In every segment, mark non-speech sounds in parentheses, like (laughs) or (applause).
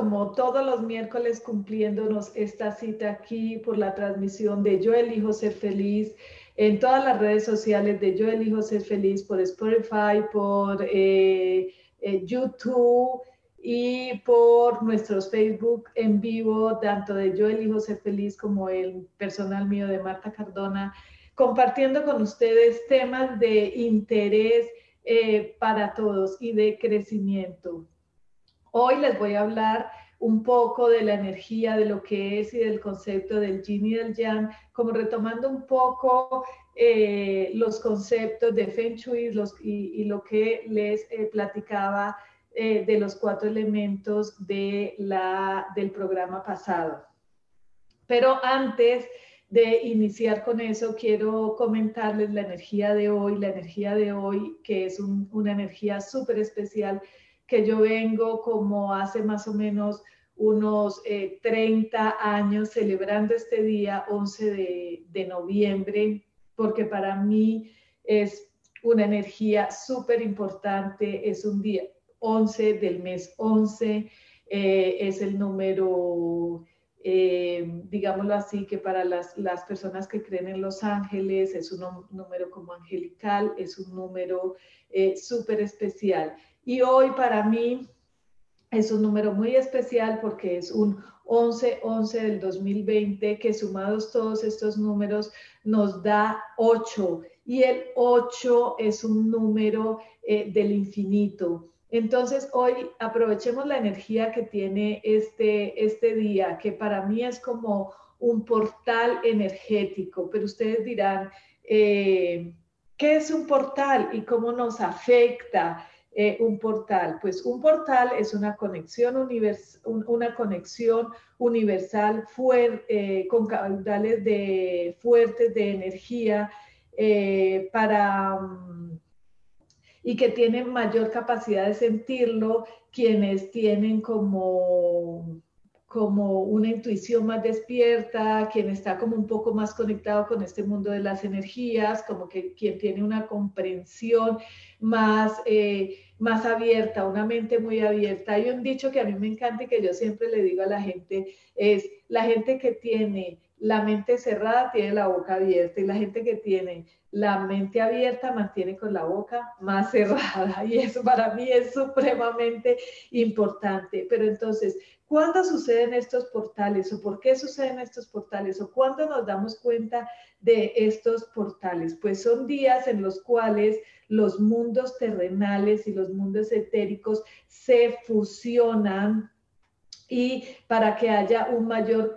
Como todos los miércoles cumpliéndonos esta cita aquí por la transmisión de Yo elijo ser feliz en todas las redes sociales de Yo elijo ser feliz por Spotify, por eh, eh, YouTube y por nuestros Facebook en vivo, tanto de Yo elijo ser feliz como el personal mío de Marta Cardona, compartiendo con ustedes temas de interés eh, para todos y de crecimiento. Hoy les voy a hablar un poco de la energía, de lo que es y del concepto del yin y del yang, como retomando un poco eh, los conceptos de Feng Shui y, lo que les eh, platicaba eh, de los cuatro elementos de la, del programa pasado. Pero antes de iniciar con eso, quiero comentarles la energía de hoy, la energía de hoy, que es una energía súper especial que yo vengo como hace más o menos unos 30 eh, años celebrando este día 11 de, noviembre, porque para mí es una energía súper importante, es un día 11 del mes 11, eh, es el número, eh, digámoslo así, que para las, las, personas que creen en los ángeles es un número como angelical, es un número súper especial. Y hoy para mí es un número muy especial porque es un 11-11 del 2020 que sumados todos estos números nos da 8 y el 8 es un número eh, del infinito. Entonces hoy aprovechemos la energía que tiene este, este día, que para mí es como un portal energético, pero ustedes dirán, eh, ¿qué es un portal y cómo nos afecta? Eh, un portal? Pues un portal es una conexión, una conexión universal eh, con caudales de, fuertes de energía eh, para, mm, y que tienen mayor capacidad de sentirlo quienes tienen como como una intuición más despierta, quien está como un poco más conectado con este mundo de las energías, como que quien tiene una comprensión más, eh, más abierta, una mente muy abierta. Hay un dicho que a mí me encanta y que yo siempre le digo a la gente, es la gente que tiene la mente cerrada tiene la boca abierta y la gente que tiene la mente abierta mantiene con la boca más (laughs) cerrada y eso para mí es supremamente importante. Pero entonces, ¿cuándo suceden estos portales o por qué suceden estos portales o cuándo nos damos cuenta de estos portales? Pues son días en los cuales los mundos terrenales y los mundos etéricos se fusionan y para que haya un mayor,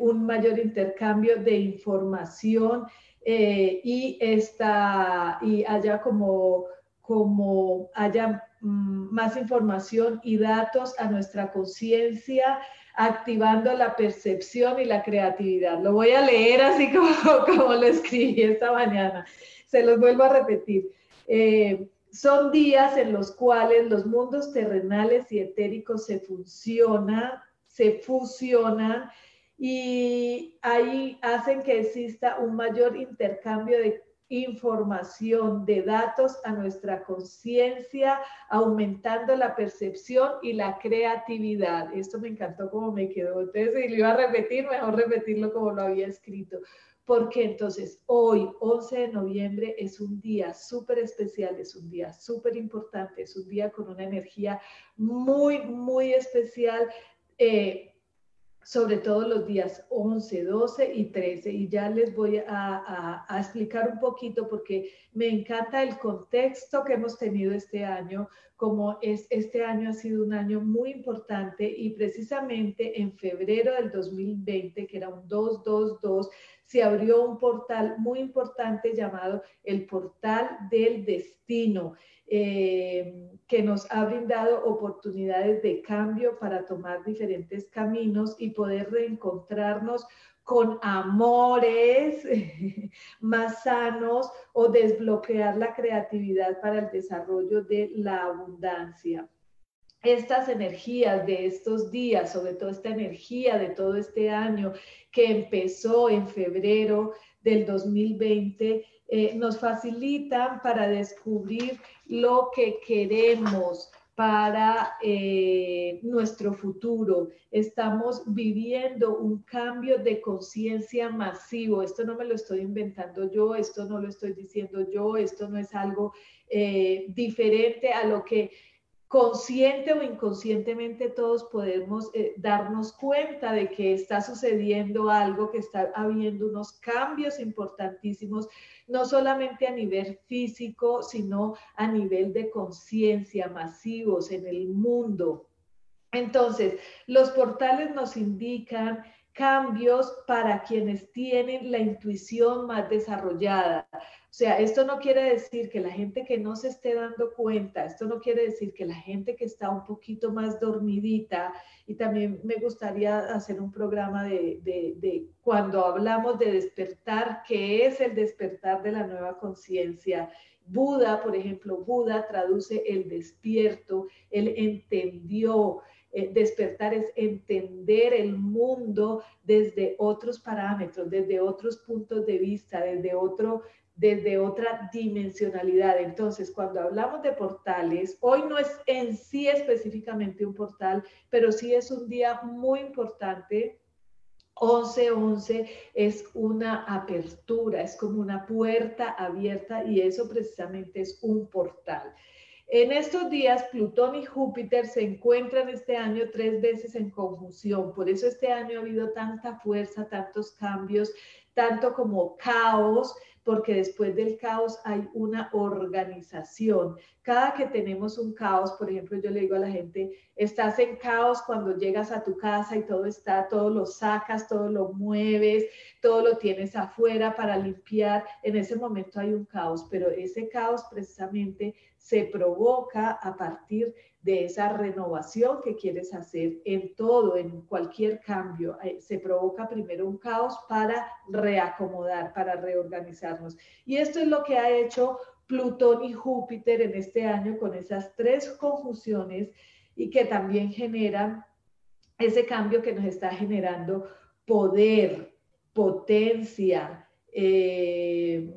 un mayor intercambio de información eh, y, esta, y haya como, como haya mm, más información y datos a nuestra conciencia, activando la percepción y la creatividad. Lo voy a leer así (laughs) como, como lo escribí esta mañana. Se los vuelvo a repetir. Eh, son días en los cuales los mundos terrenales y etéricos se funcionan, se fusionan y ahí hacen que exista un mayor intercambio de información, de datos a nuestra conciencia, aumentando la percepción y la creatividad. Esto me encantó como me quedó. Entonces, si lo iba a repetir, mejor repetirlo como lo había escrito. Porque entonces hoy, 11 de noviembre, es un día súper especial, es un día súper importante, es un día con una energía muy, muy especial. Eh, sobre todo los días 11, 12 y 13. Y ya les voy a, explicar un poquito porque me encanta el contexto que hemos tenido este año, como es, este año ha sido un año muy importante y precisamente en febrero del 2020, que era un 222, se abrió un portal muy importante llamado el portal del destino. Eh, que nos ha brindado oportunidades de cambio para tomar diferentes caminos y poder reencontrarnos con amores (laughs) más sanos o desbloquear la creatividad para el desarrollo de la abundancia. Estas energías de estos días, sobre todo esta energía de todo este año que empezó en febrero del 2020, eh, nos facilitan para descubrir lo que queremos para eh, nuestro futuro. Estamos viviendo un cambio de conciencia masivo. Esto no me lo estoy inventando yo, esto no lo estoy diciendo yo, esto no es algo eh, diferente a lo que consciente o inconscientemente todos podemos eh, darnos cuenta de que está sucediendo algo, que está habiendo unos cambios importantísimos, no solamente a nivel físico, sino a nivel de conciencia masivos en el mundo. Entonces, los portales nos indican cambios para quienes tienen la intuición más desarrollada. O sea, esto no quiere decir que la gente que no se esté dando cuenta, esto no quiere decir que la gente que está un poquito más dormidita, y también me gustaría hacer un programa de, de cuando hablamos de despertar, ¿qué es el despertar de la nueva conciencia? Buda, por ejemplo, Buda traduce el despierto, él entendió, eh, despertar es entender el mundo desde otros parámetros, desde otros puntos de vista, desde otro desde otra dimensionalidad. Entonces, cuando hablamos de portales, hoy no es en sí específicamente un portal, pero sí es un día muy importante 11-11 es una apertura, es como una puerta abierta y eso precisamente es un portal. En estos días, Plutón y Júpiter se encuentran este año tres veces en conjunción. Por eso este año ha habido tanta fuerza, tantos cambios, tanto como caos, porque después del caos hay una organización. Cada que tenemos un caos, por ejemplo, yo le digo a la gente, estás en caos cuando llegas a tu casa y todo está, todo lo sacas, todo lo mueves, todo lo tienes afuera para limpiar. En ese momento hay un caos, pero ese caos precisamente se provoca a partir de esa renovación que quieres hacer en todo, en cualquier cambio. Eh, se provoca primero un caos para reacomodar, para reorganizarnos. Y esto es lo que ha hecho Plutón y Júpiter en este año con esas tres conjunciones y que también generan ese cambio que nos está generando poder, potencia. Eh,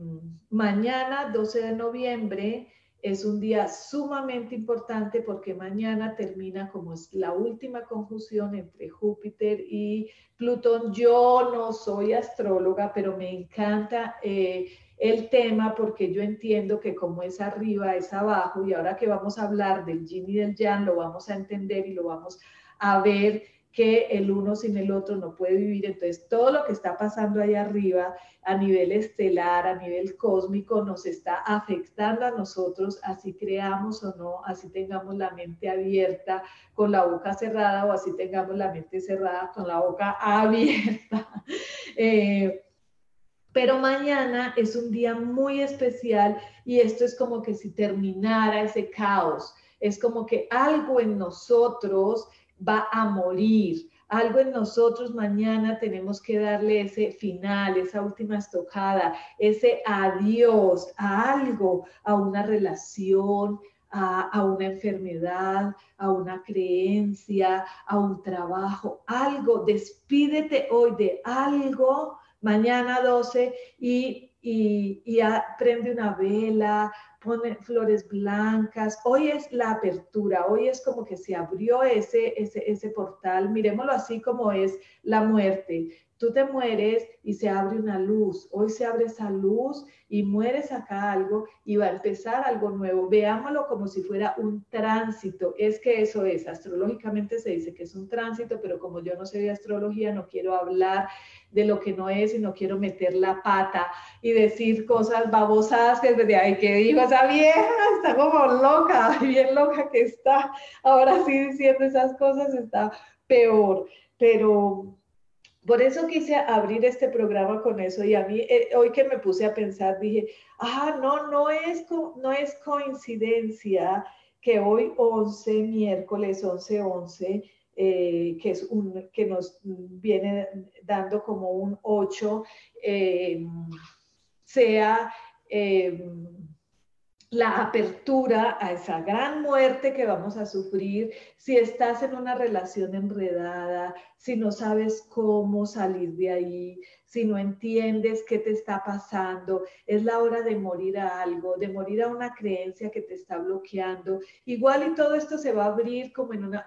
mañana, 12 de noviembre, es un día sumamente importante porque mañana termina como es la última conjunción entre Júpiter y Plutón. Yo no soy astróloga, pero me encanta eh, el tema porque yo entiendo que como es arriba, es abajo y ahora que vamos a hablar del yin y del yang, lo vamos a entender y lo vamos a ver que el uno sin el otro no puede vivir. Entonces, todo lo que está pasando ahí arriba a nivel estelar, a nivel cósmico, nos está afectando a nosotros, así creamos o no, así tengamos la mente abierta con la boca cerrada o así tengamos la mente cerrada con la boca abierta. (laughs) Eh, pero mañana es un día muy especial y esto es como que si terminara ese caos, es como que algo en nosotros va a morir. Algo en nosotros mañana tenemos que darle ese final, esa última estocada, ese adiós a algo, a una relación, a, una enfermedad, a una creencia, a un trabajo, algo. Despídete hoy de algo, mañana 12, y, y, prende una vela, pone flores blancas. Hoy es la apertura, hoy es como que se abrió ese, ese, ese portal. Miremoslo así como es la muerte. Tú te mueres y se abre una luz. Hoy se abre esa luz y mueres acá algo y va a empezar algo nuevo. Veámoslo como si fuera un tránsito. Es que eso es. Astrológicamente se dice que es un tránsito, pero como yo no sé de astrología, no quiero hablar de lo que no es y no quiero meter la pata y decir cosas babosas que de ay, que dijo esa vieja? Está como loca, (laughs) bien loca que está. Ahora sí diciendo esas cosas está peor. Pero por eso quise abrir este programa con eso y a mí eh, hoy que me puse a pensar dije, ah, no, no es, no es coincidencia que hoy 11, miércoles 11, 11, eh, que, es un, que nos viene dando como un 8, eh, sea la apertura a esa gran muerte que vamos a sufrir, si estás en una relación enredada, si no sabes cómo salir de ahí, si no entiendes qué te está pasando, es la hora de morir a algo, de morir a una creencia que te está bloqueando. Igual y todo esto se va a abrir como en una,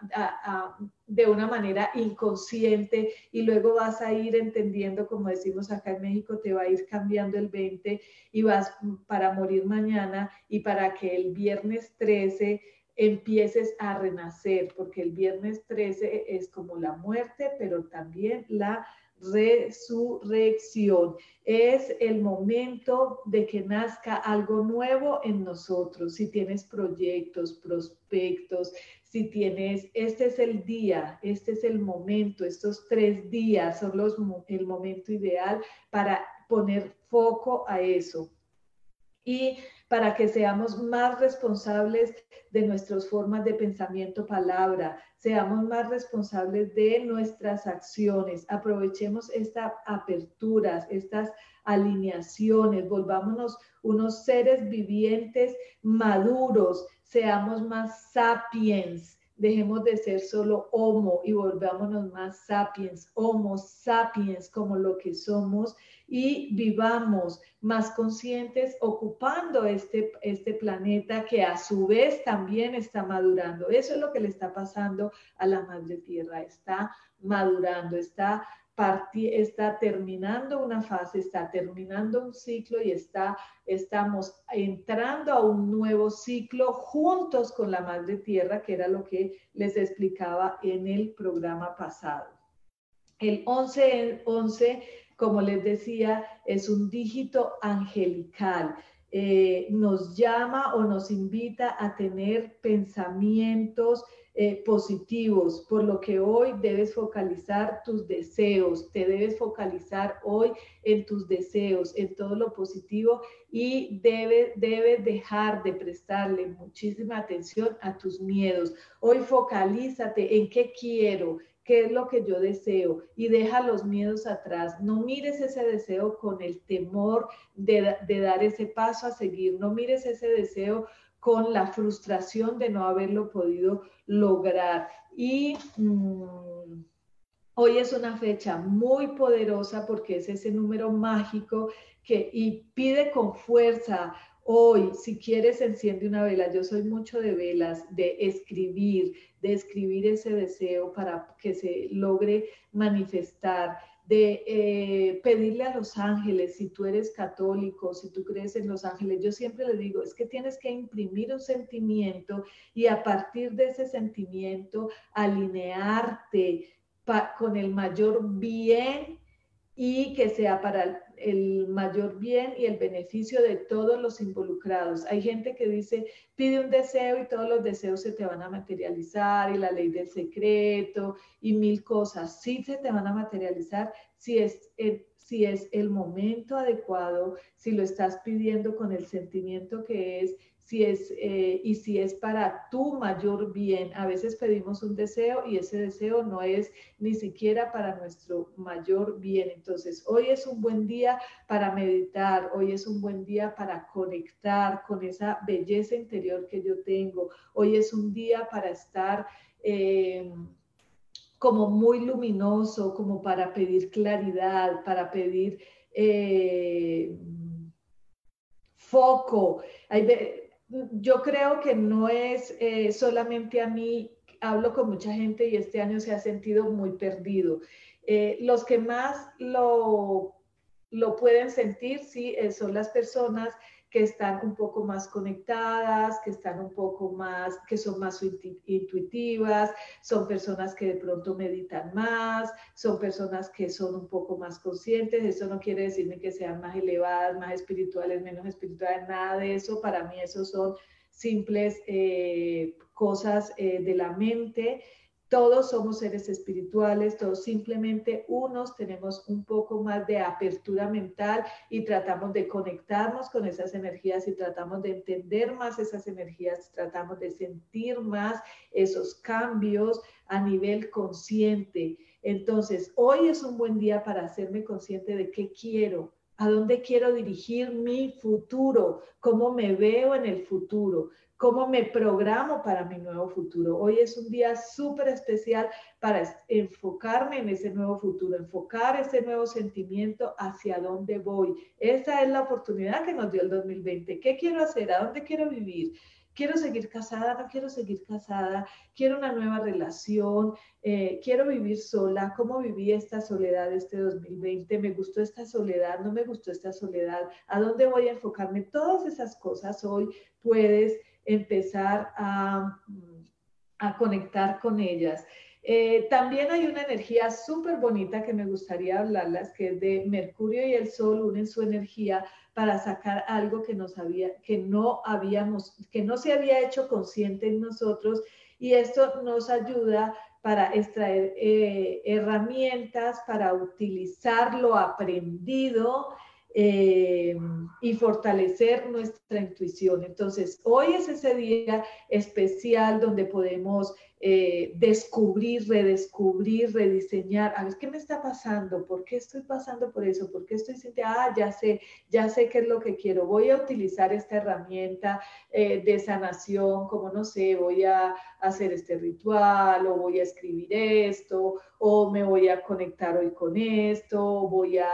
de una manera inconsciente y luego vas a ir entendiendo, como decimos acá en México, te va a ir cambiando el 20 y vas para morir mañana y para que el viernes 13 empieces a renacer, porque el viernes 13 es como la muerte, pero también la resurrección. Es el momento de que nazca algo nuevo en nosotros. Si tienes proyectos, prospectos, si tienes, este es el día, este es el momento, estos tres días son los, el momento ideal para poner foco a eso. Y para que seamos más responsables de nuestras formas de pensamiento, palabra, seamos más responsables de nuestras acciones, aprovechemos estas aperturas, estas alineaciones, volvámonos unos seres vivientes maduros, seamos más sapiens, dejemos de ser solo homo y volvámonos más sapiens, homo sapiens como lo que somos y vivamos más conscientes ocupando este, este planeta que a su vez también está madurando. Eso es lo que le está pasando a la madre tierra, está madurando, está está terminando una fase, está terminando un ciclo y está, estamos entrando a un nuevo ciclo juntos con la Madre Tierra, que era lo que les explicaba en el programa pasado. El 11, 11 como les decía, es un dígito angelical. Eh, nos llama o nos invita a tener pensamientos eh, positivos, por lo que hoy debes focalizar tus deseos, te debes focalizar hoy en tus deseos, en todo lo positivo y debes debe dejar de prestarle muchísima atención a tus miedos. Hoy focalízate en qué quiero, qué es lo que yo deseo y deja los miedos atrás. No mires ese deseo con el temor de, dar ese paso a seguir. No mires ese deseo con la frustración de no haberlo podido lograr. Y mm, hoy es una fecha muy poderosa porque es ese número mágico que y pide con fuerza Hoy, si quieres, enciende una vela. Yo soy mucho de velas, de escribir, de escribir ese deseo para que se logre manifestar, de eh, pedirle a los ángeles, si tú eres católico, si tú crees en los ángeles, yo siempre le digo, es que tienes que imprimir un sentimiento y a partir de ese sentimiento alinearte con el mayor bien y que sea para el mayor bien y el beneficio de todos los involucrados. Hay gente que dice, pide un deseo y todos los deseos se te van a materializar y la ley del secreto y mil cosas. Sí se te van a materializar si es, eh, si es el momento adecuado, si lo estás pidiendo con el sentimiento que es si es, eh, y si es para tu mayor bien. A veces pedimos un deseo y ese deseo no es ni siquiera para nuestro mayor bien. Entonces, hoy es un buen día para meditar, hoy es un buen día para conectar con esa belleza interior que yo tengo, hoy es un día para estar... Eh, como muy luminoso, como para pedir claridad, para pedir eh, foco. Yo creo que no es eh, solamente a mí, hablo con mucha gente y este año se ha sentido muy perdido. Eh, los que más lo, lo pueden sentir, sí, eh, son las personas que están un poco más conectadas, que están un poco más, que son más intuitivas, son personas que de pronto meditan más, son personas que son un poco más conscientes. Eso no quiere decir que sean más elevadas, más espirituales, menos espirituales, nada de eso. Para mí eso son simples eh, cosas eh, de la mente todos somos seres espirituales, todos simplemente unos tenemos un poco más de apertura mental y tratamos de conectarnos con esas energías y tratamos de entender más esas energías, tratamos de sentir más esos cambios a nivel consciente. Entonces, hoy es un buen día para hacerme consciente de qué quiero, a dónde quiero dirigir mi futuro, cómo me veo en el futuro cómo me programo para mi nuevo futuro. Hoy es un día súper especial para enfocarme en ese nuevo futuro, enfocar ese nuevo sentimiento hacia dónde voy. Esa es la oportunidad que nos dio el 2020. ¿Qué quiero hacer? ¿A dónde quiero vivir? quiero seguir casada, no quiero seguir casada, quiero una nueva relación, eh, quiero vivir sola, cómo viví esta soledad este 2020, me gustó esta soledad, no me gustó esta soledad, a dónde voy a enfocarme, todas esas cosas hoy puedes empezar a, conectar con ellas. Eh, también hay una energía súper bonita que me gustaría hablarlas, que es de Mercurio y el Sol unen su energía para sacar algo que, nos había, que no habíamos, que no se había hecho consciente en nosotros y esto nos ayuda para extraer eh, herramientas, para utilizar lo aprendido eh, y fortalecer nuestra intuición. Entonces, hoy es ese día especial donde podemos eh, descubrir, redescubrir, rediseñar, a ver qué me está pasando, por qué estoy pasando por eso, por qué estoy sintiendo, ah, ya sé, ya sé qué es lo que quiero, voy a utilizar esta herramienta eh, de sanación, como no sé, voy a hacer este ritual o voy a escribir esto o me voy a conectar hoy con esto, o voy a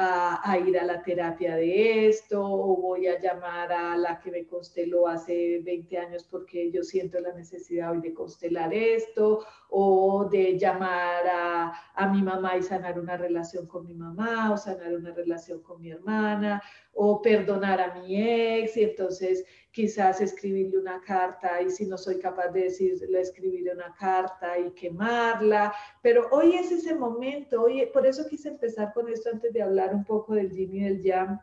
a, ir a la terapia de esto o voy a llamar a la que me consteló hace 20 años porque yo siento la necesidad hoy de constelar esto o de llamar a, a mi mamá y sanar una relación con mi mamá o sanar una relación con mi hermana o perdonar a mi ex y entonces quizás escribirle una carta y si no soy capaz de decirle, escribirle una carta y quemarla, pero hoy es ese momento, hoy, por eso quise empezar con esto antes de hablar un poco del yin y del yang,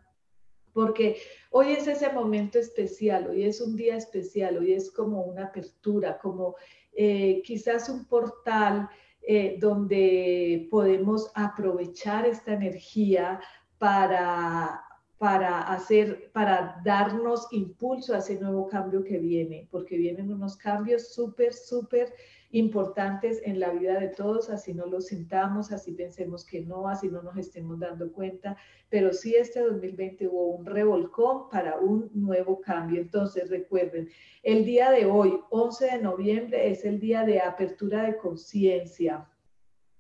porque hoy es ese momento especial, hoy es un día especial, hoy es como una apertura, como eh, quizás un portal eh, donde podemos aprovechar esta energía para para hacer, para darnos impulso a ese nuevo cambio que viene, porque vienen unos cambios súper, súper importantes en la vida de todos, así no lo sintamos, así pensemos que no, así no nos estemos dando cuenta, pero sí este 2020 hubo un revolcón para un nuevo cambio. Entonces recuerden, el día de hoy, 11 de noviembre, es el día de apertura de conciencia.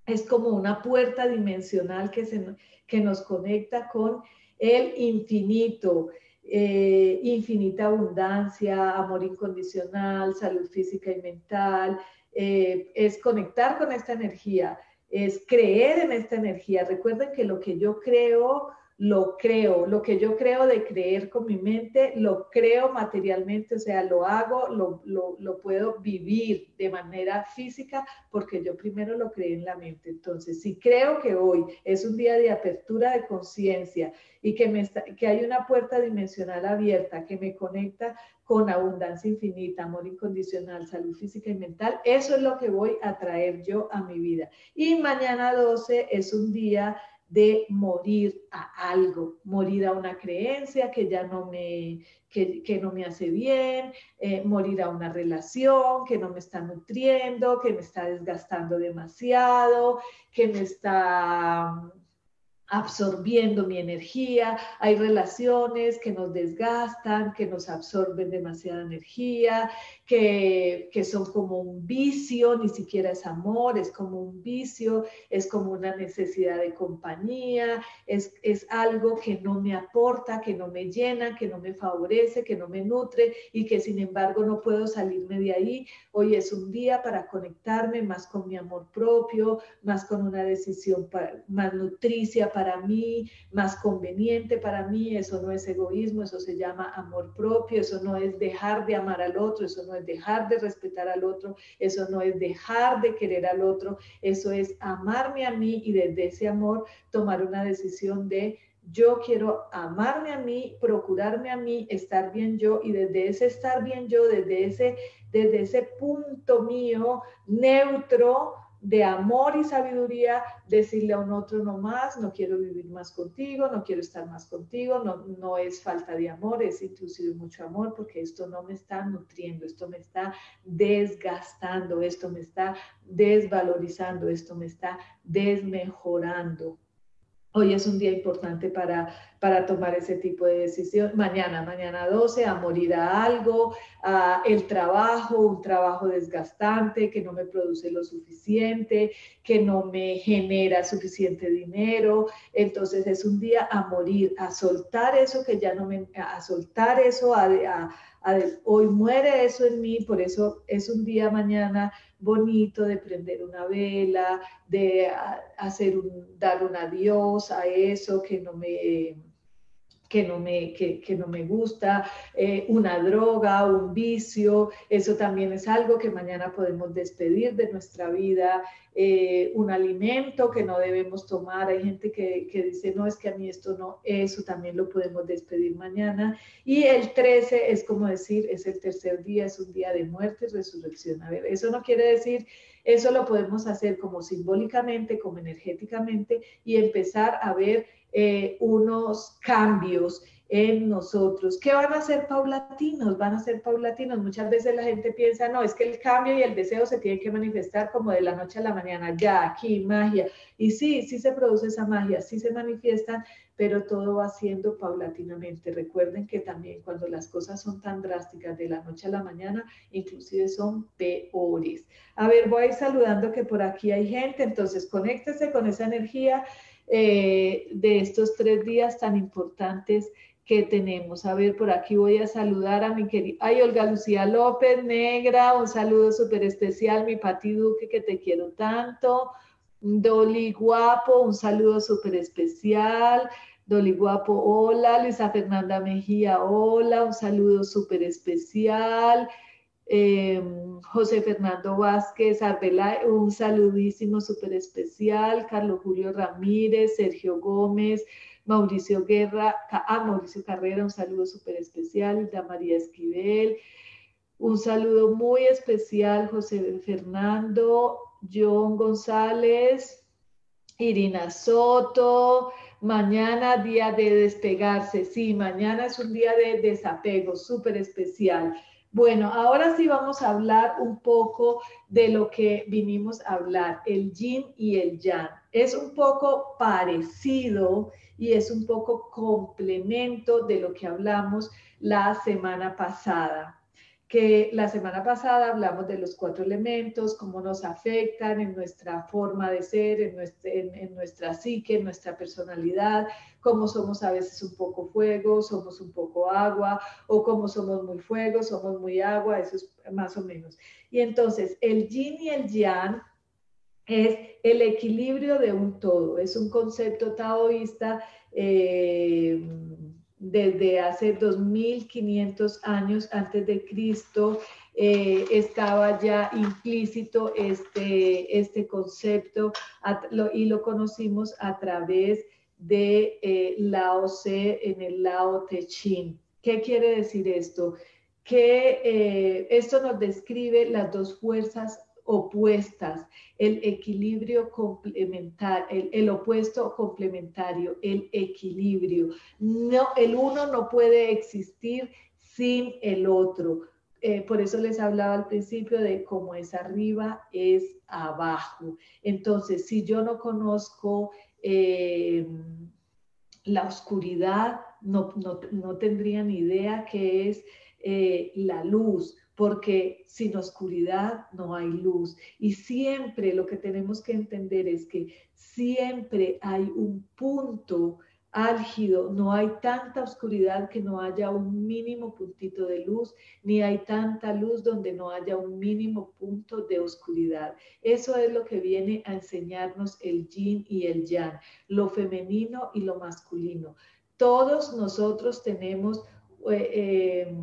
Es como una puerta dimensional que, se, que nos conecta con el infinito, eh, infinita abundancia, amor incondicional, salud física y mental, eh, es conectar con esta energía, es creer en esta energía. Recuerden que lo que yo creo lo creo, lo que yo creo de creer con mi mente, lo creo materialmente, o sea, lo hago, lo, lo, puedo vivir de manera física porque yo primero lo creé en la mente. Entonces, si creo que hoy es un día de apertura de conciencia y que, me que hay una puerta dimensional abierta que me conecta con abundancia infinita, amor incondicional, salud física y mental, eso es lo que voy a traer yo a mi vida. Y mañana 12 es un día de morir a algo, morir a una creencia que ya no me, que, no me hace bien, eh, morir a una relación que no me está nutriendo, que me está desgastando demasiado, que me está absorbiendo mi energía, hay relaciones que nos desgastan, que nos absorben demasiada energía, que, son como un vicio, ni siquiera es amor, es como un vicio, es como una necesidad de compañía, es, es algo que no me aporta, que no me llena, que no me favorece, que no me nutre y que sin embargo no puedo salirme de ahí. Hoy es un día para conectarme más con mi amor propio, más con una decisión más nutricia para mí, más conveniente para mí. Eso no es egoísmo, eso se llama amor propio, eso no es dejar de amar al otro, eso no es dejar de respetar al otro, eso no es dejar de querer al otro, eso es amarme a mí y desde ese amor tomar una decisión de yo quiero amarme a mí, procurarme a mí, estar bien yo y desde ese estar bien yo, desde ese, desde ese punto mío neutro, de amor y sabiduría, decirle a un otro no más, no quiero vivir más contigo, no quiero estar más contigo, no, no es falta de amor, es inclusive mucho amor, porque esto no me está nutriendo, esto me está desgastando, esto me está desvalorizando, esto me está desmejorando. Hoy es un día importante para, para tomar ese tipo de decisión. Mañana, mañana 12, a morir a algo, el trabajo, un trabajo desgastante que no me produce lo suficiente, que no me genera suficiente dinero. Entonces es un día a morir, a soltar eso que ya no me, a soltar eso, a, hoy muere eso en mí, por eso es un día mañana bonito de prender una vela, de hacer un, dar un adiós a eso que no me, que no me, que, no me gusta, eh, una droga, un vicio, eso también es algo que mañana podemos despedir de nuestra vida, eh, un alimento que no debemos tomar, hay gente que, que, dice, no, es que a mí esto no, eso también lo podemos despedir mañana. Y el 13 es como decir, es el tercer día, es un día de muerte y resurrección. A ver, eso no quiere decir... Eso lo podemos hacer como simbólicamente, como energéticamente y empezar a ver eh, unos cambios en nosotros, que van a ser paulatinos, van a ser paulatinos. Muchas veces la gente piensa, no, es que el cambio y el deseo se tienen que manifestar como de la noche a la mañana, ya, aquí, magia. Y sí, sí se produce esa magia, sí se manifiestan, pero todo va siendo paulatinamente. Recuerden que también cuando las cosas son tan drásticas de la noche a la mañana, inclusive son peores. A ver, voy a ir saludando que por aquí hay gente, entonces conéctese con esa energía eh, de estos tres días tan importantes que tenemos. A ver, por aquí voy a saludar a mi querida, ay, Olga Lucía López, negra, un saludo súper especial, mi Pati Duque, que te quiero tanto. Dolly Guapo, un saludo súper especial. Dolly Guapo, hola. Luisa Fernanda Mejía, hola, un saludo súper especial. Em, José Fernando Vázquez Arbela, un saludísimo súper especial, Carlos Julio Ramírez, Sergio Gómez, Mauricio Guerra, ah, Mauricio Carrera, un saludo súper especial, Hilda María Esquivel, un saludo muy especial, José Fernando, John González, Irina Soto, mañana día de despegarse, sí, mañana es un día de desapego súper especial. Bueno, ahora sí vamos a hablar un poco de lo que vinimos a hablar, el yin y el yang. Es un poco parecido y es un poco complemento de lo que hablamos la semana pasada que la semana pasada hablamos de los cuatro elementos, cómo nos afectan en nuestra forma de ser, en nuestra, en, nuestra psique, en nuestra personalidad, cómo somos a veces un poco fuego, somos un poco agua, o cómo somos muy fuego, somos muy agua, eso es más o menos. Y entonces el yin y el yang es el equilibrio de un todo, es un concepto taoísta. Eh, desde hace 2500 años antes de Cristo eh, estaba ya implícito este, este concepto y lo conocimos a través de eh, Lao Tse en el Lao Te Ching. ¿Qué quiere decir esto? Que esto nos describe las dos fuerzas opuestas, el equilibrio complementario, el, opuesto complementario, el equilibrio. No, el uno no puede existir sin el otro. eh, por eso les hablaba al principio de cómo es arriba, es abajo. Entonces, si yo no conozco eh, la oscuridad, no, no, tendría ni idea qué es eh, la luz, porque sin oscuridad no hay luz. Y siempre lo que tenemos que entender es que siempre hay un punto álgido, no hay tanta oscuridad que no haya un mínimo puntito de luz, ni hay tanta luz donde no haya un mínimo punto de oscuridad. Eso es lo que viene a enseñarnos el yin y el yang, lo femenino y lo masculino. Todos nosotros tenemos eh, eh,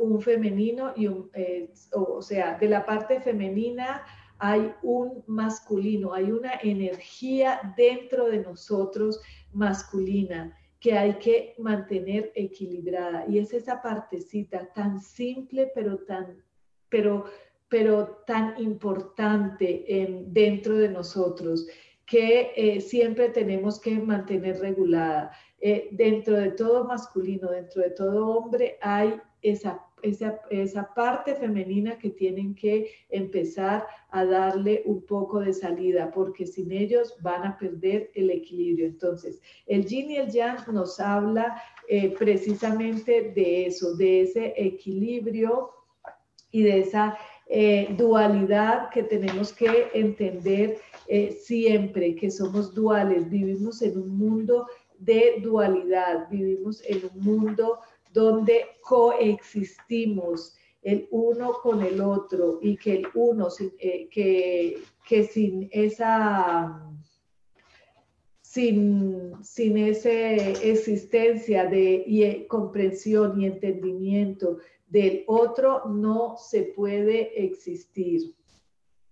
un femenino y un, eh, o sea, de la parte femenina hay un masculino, hay una energía dentro de nosotros masculina que hay que mantener equilibrada. Y es esa partecita tan simple, pero tan, pero, pero tan importante en, dentro de nosotros que eh, siempre tenemos que mantener regulada. Eh, dentro de todo masculino, dentro de todo hombre, hay esa esa, esa, parte femenina que tienen que empezar a darle un poco de salida, porque sin ellos van a perder el equilibrio. Entonces, el yin y el yang nos habla eh, precisamente de eso, de ese equilibrio y de esa eh, dualidad que tenemos que entender eh, siempre, que somos duales, vivimos en un mundo de dualidad, vivimos en un mundo donde coexistimos el uno con el otro y que el uno, eh, que, que, sin esa... Sin, sin esa existencia de y, comprensión y entendimiento del otro, no se puede existir.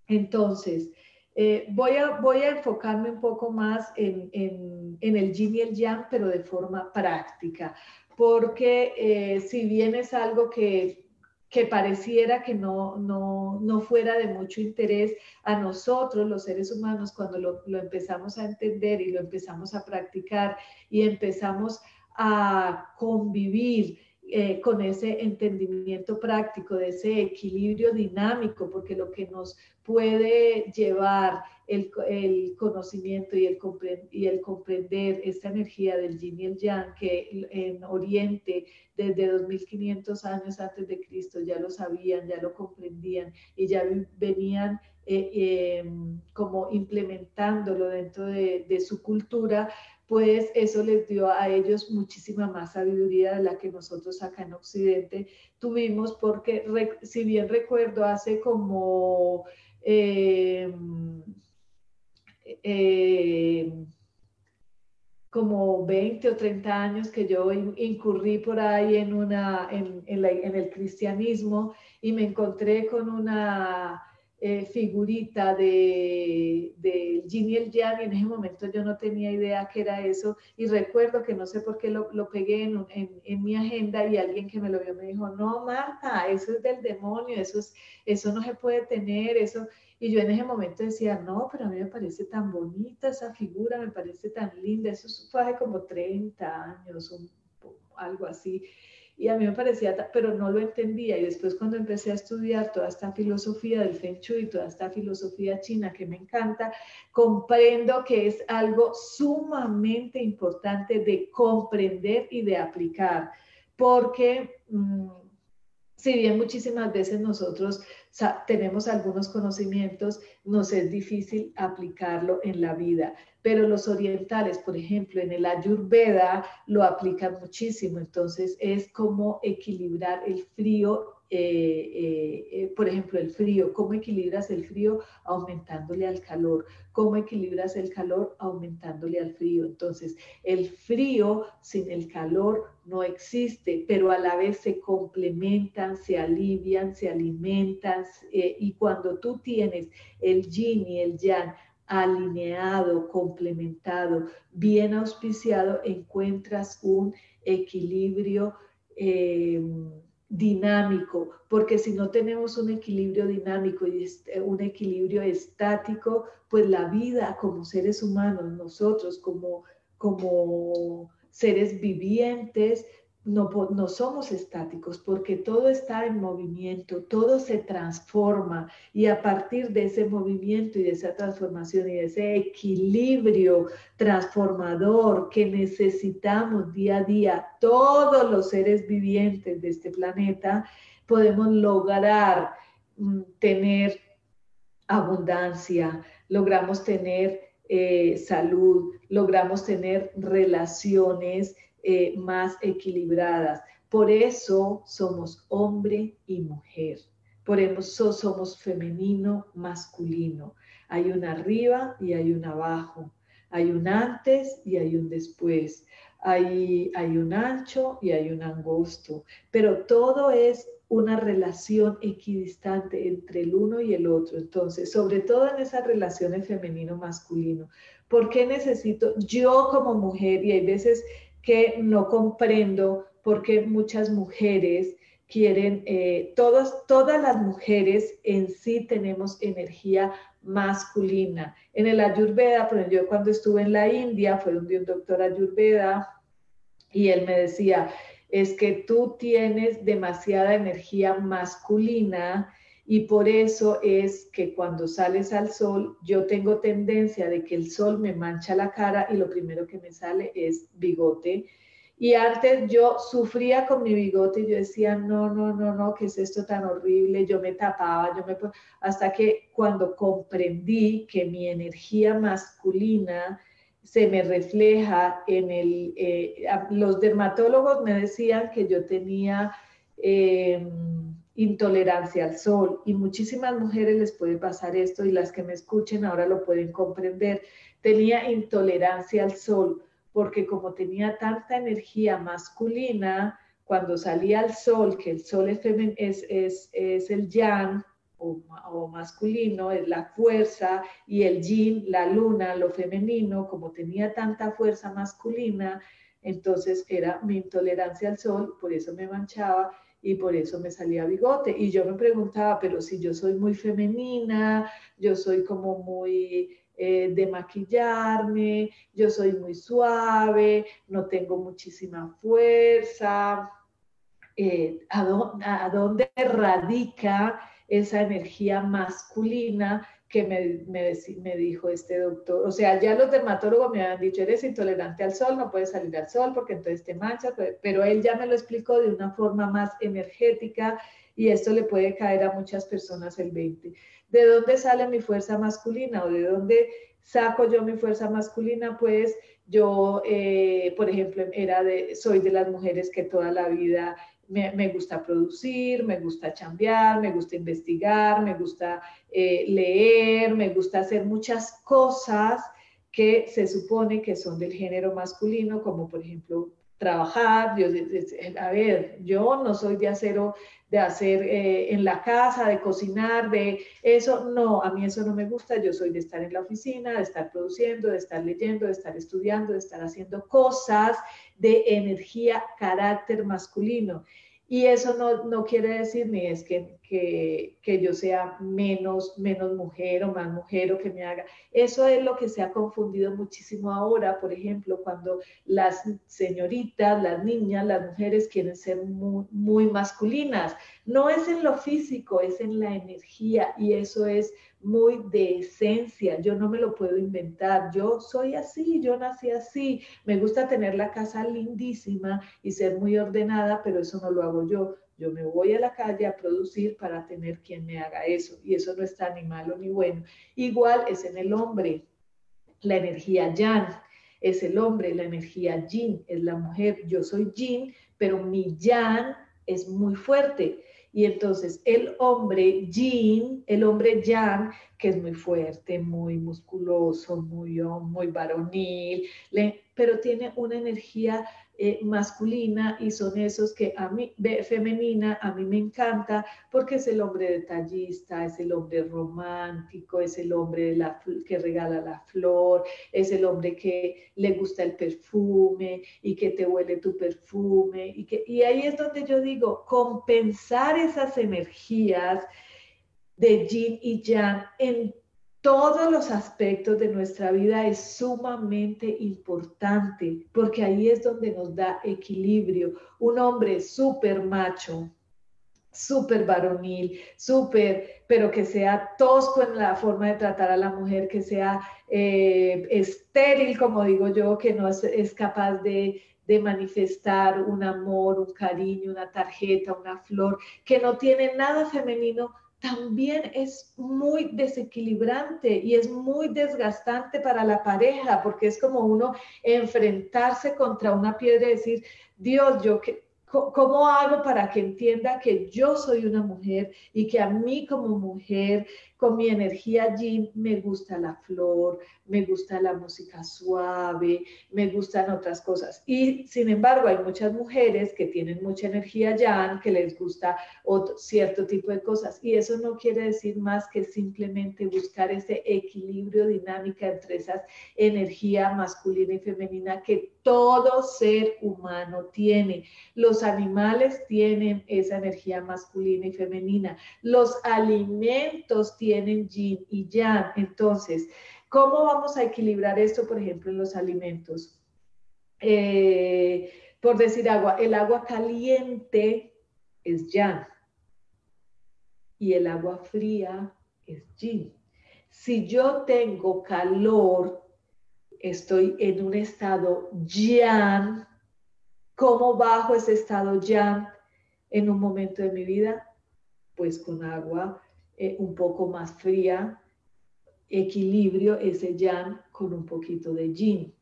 Entonces, eh, voy, a, voy a enfocarme un poco más en, en, en, el yin y el yang, pero de forma práctica porque eh, si bien es algo que, que pareciera que no, no, no, fuera de mucho interés a nosotros, los seres humanos, cuando lo, lo empezamos a entender y lo empezamos a practicar y empezamos a convivir eh, con ese entendimiento práctico, de ese equilibrio dinámico, porque lo que nos puede llevar el, el conocimiento y el, y el, comprender esta energía del yin y el yang, que en Oriente desde 2500 años antes de Cristo ya lo sabían, ya lo comprendían y ya venían eh, em, como implementándolo dentro de, de su cultura, pues eso les dio a ellos muchísima más sabiduría de la que nosotros acá en Occidente tuvimos, porque si bien recuerdo, hace como... Em, em, como 20 o 30 años que yo incurrí por ahí en, una, en, en el cristianismo y me encontré con una eh, figurita de, de el Yang y en ese momento yo no tenía idea qué era eso y recuerdo que no sé por qué lo, lo pegué en, en, mi agenda y alguien que me lo vio me dijo, no Marta, eso es del demonio, eso, es, eso no se puede tener, eso... Y yo en ese momento decía, no, pero a mí me parece tan bonita esa figura, me parece tan linda, eso fue hace como 30 años, algo así y a mí me parecía, pero no lo entendía. Y después cuando empecé a estudiar toda esta filosofía del Feng Shui, toda esta filosofía china que me encanta, comprendo que es algo sumamente importante de comprender y de aplicar, porque mm, si bien muchísimas veces nosotros tenemos algunos conocimientos, nos es difícil aplicarlo en la vida pero los orientales, por ejemplo, en el Ayurveda lo aplican muchísimo, entonces es como equilibrar el frío, eh, eh, eh, por ejemplo, el frío, cómo equilibras el frío aumentándole al calor, cómo equilibras el calor aumentándole al frío. Entonces, el frío sin el calor no existe, pero a la vez se complementan, se alivian, se alimentan, y cuando tú tienes el yin y el yang, alineado, complementado, bien auspiciado, encuentras un equilibrio eh, dinámico, porque si no tenemos un equilibrio dinámico y eh, un equilibrio estático, pues la vida como seres humanos, nosotros como, como seres vivientes, no, no, somos estáticos porque todo está en movimiento, todo se transforma y a partir de ese movimiento y de esa transformación y de ese equilibrio transformador que necesitamos día a día todos los seres vivientes de este planeta, podemos lograr mm, tener abundancia, logramos tener eh, salud, logramos tener relaciones eh, más equilibradas. Por eso somos hombre y mujer. Por eso somos femenino, masculino. Hay un arriba y hay un abajo. Hay un antes y hay un después. Hay, hay un ancho y hay un angosto. Pero todo es una relación equidistante entre el uno y el otro. Entonces, sobre todo en esas relaciones femenino-masculino, ¿por qué necesito yo como mujer, y hay veces que no comprendo por qué muchas mujeres quieren, eh, todas las mujeres en sí tenemos energía masculina. En el Ayurveda, por yo cuando estuve en la India, fue un doctor Ayurveda y él me decía, es que tú tienes demasiada energía masculina y por eso es que cuando sales al sol, yo tengo tendencia de que el sol me mancha la cara y lo primero que me sale es bigote. Y antes yo sufría con mi bigote y yo decía, no, no, no, no, ¿qué es esto tan horrible? Yo me tapaba, yo me... Hasta que cuando comprendí que mi energía masculina se me refleja en el... Eh, los dermatólogos me decían que yo tenía em, intolerancia al sol y muchísimas mujeres les puede pasar esto y las que me escuchen ahora lo pueden comprender. Tenía intolerancia al sol porque como tenía tanta energía masculina, cuando salía al sol, que el sol es, es, es, es el yang, o, masculino, es la fuerza, y el yin, la luna, lo femenino, como tenía tanta fuerza masculina, entonces era mi intolerancia al sol, por eso me manchaba y por eso me salía bigote. Y yo me preguntaba, pero si yo soy muy femenina, yo soy como muy eh, de maquillarme, yo soy muy suave, no tengo muchísima fuerza, eh, ¿a, dónde, radica esa energía masculina que me, me, dijo este doctor. O sea, ya los dermatólogos me habían dicho, eres intolerante al sol, no puedes salir al sol porque entonces te manchas, pero él ya me lo explicó de una forma más energética y esto le puede caer a muchas personas el 20. ¿De dónde sale mi fuerza masculina o de dónde saco yo mi fuerza masculina? Pues yo, eh, por ejemplo, era de, soy de las mujeres que toda la vida me, gusta producir, me gusta chambear, me gusta investigar, me gusta eh, leer, me gusta hacer muchas cosas que se supone que son del género masculino, como por ejemplo trabajar. Yo, a ver, yo no soy de acero, de hacer eh, en la casa, de cocinar, de eso, no, a mí eso no me gusta, yo soy de estar en la oficina, de estar produciendo, de estar leyendo, de estar estudiando, de estar haciendo cosas de energía, carácter masculino. Y eso no, no quiere decir ni es que, que, que, yo sea menos, menos mujer o más mujer o que me haga. Eso es lo que se ha confundido muchísimo ahora, por ejemplo, cuando las señoritas, las niñas, las mujeres quieren ser muy, muy masculinas. No es en lo físico, es en la energía y eso es muy de esencia, yo no me lo puedo inventar, yo soy así, yo nací así, me gusta tener la casa lindísima y ser muy ordenada, pero eso no lo hago yo. Yo me voy a la calle a producir para tener quien me haga eso y eso no está ni malo ni bueno. Igual es en el hombre, la energía yang es el hombre, la energía yin es la mujer. Yo soy yin, pero mi yang es muy fuerte y entonces el hombre yin, el hombre yang, que es muy fuerte, muy musculoso, muy, muy varonil, pero tiene una energía eh, masculina y son esos que a mí, femenina, a mí me encanta porque es el hombre detallista, es el hombre romántico, es el hombre que regala la flor, es el hombre que le gusta el perfume y que te huele tu perfume. Y, que, y ahí es donde yo digo, compensar esas energías de yin y yang en todos los aspectos de nuestra vida es sumamente importante porque ahí es donde nos da equilibrio. Un hombre súper macho, súper varonil, súper, pero que sea tosco en la forma de tratar a la mujer, que sea eh, estéril, como digo yo, que no es, capaz de, de manifestar un amor, un cariño, una tarjeta, una flor, que no tiene nada femenino, también es muy desequilibrante y es muy desgastante para la pareja, porque es como uno enfrentarse contra una piedra y decir, Dios, yo que ¿Cómo hago para que entienda que yo soy una mujer y que a mí como mujer con mi energía allí me gusta la flor, me gusta la música suave, me gustan otras cosas. Y sin embargo, hay muchas mujeres que tienen mucha energía yang, que les gusta otro, cierto tipo de cosas. Y eso no quiere decir más que simplemente buscar ese equilibrio dinámica entre esas energía masculina y femenina que todo ser humano tiene. Los animales tienen esa energía masculina y femenina. Los alimentos tienen tienen yin y yang. Entonces, ¿cómo vamos a equilibrar esto, por ejemplo, en los alimentos? Eh, por decir agua, el agua caliente es yang y el agua fría es yin. Si yo tengo calor, estoy en un estado yang. ¿Cómo bajo ese estado yang en un momento de mi vida? Pues con agua eh, un poco más fría, equilibrio ese yang con un poquito de yin.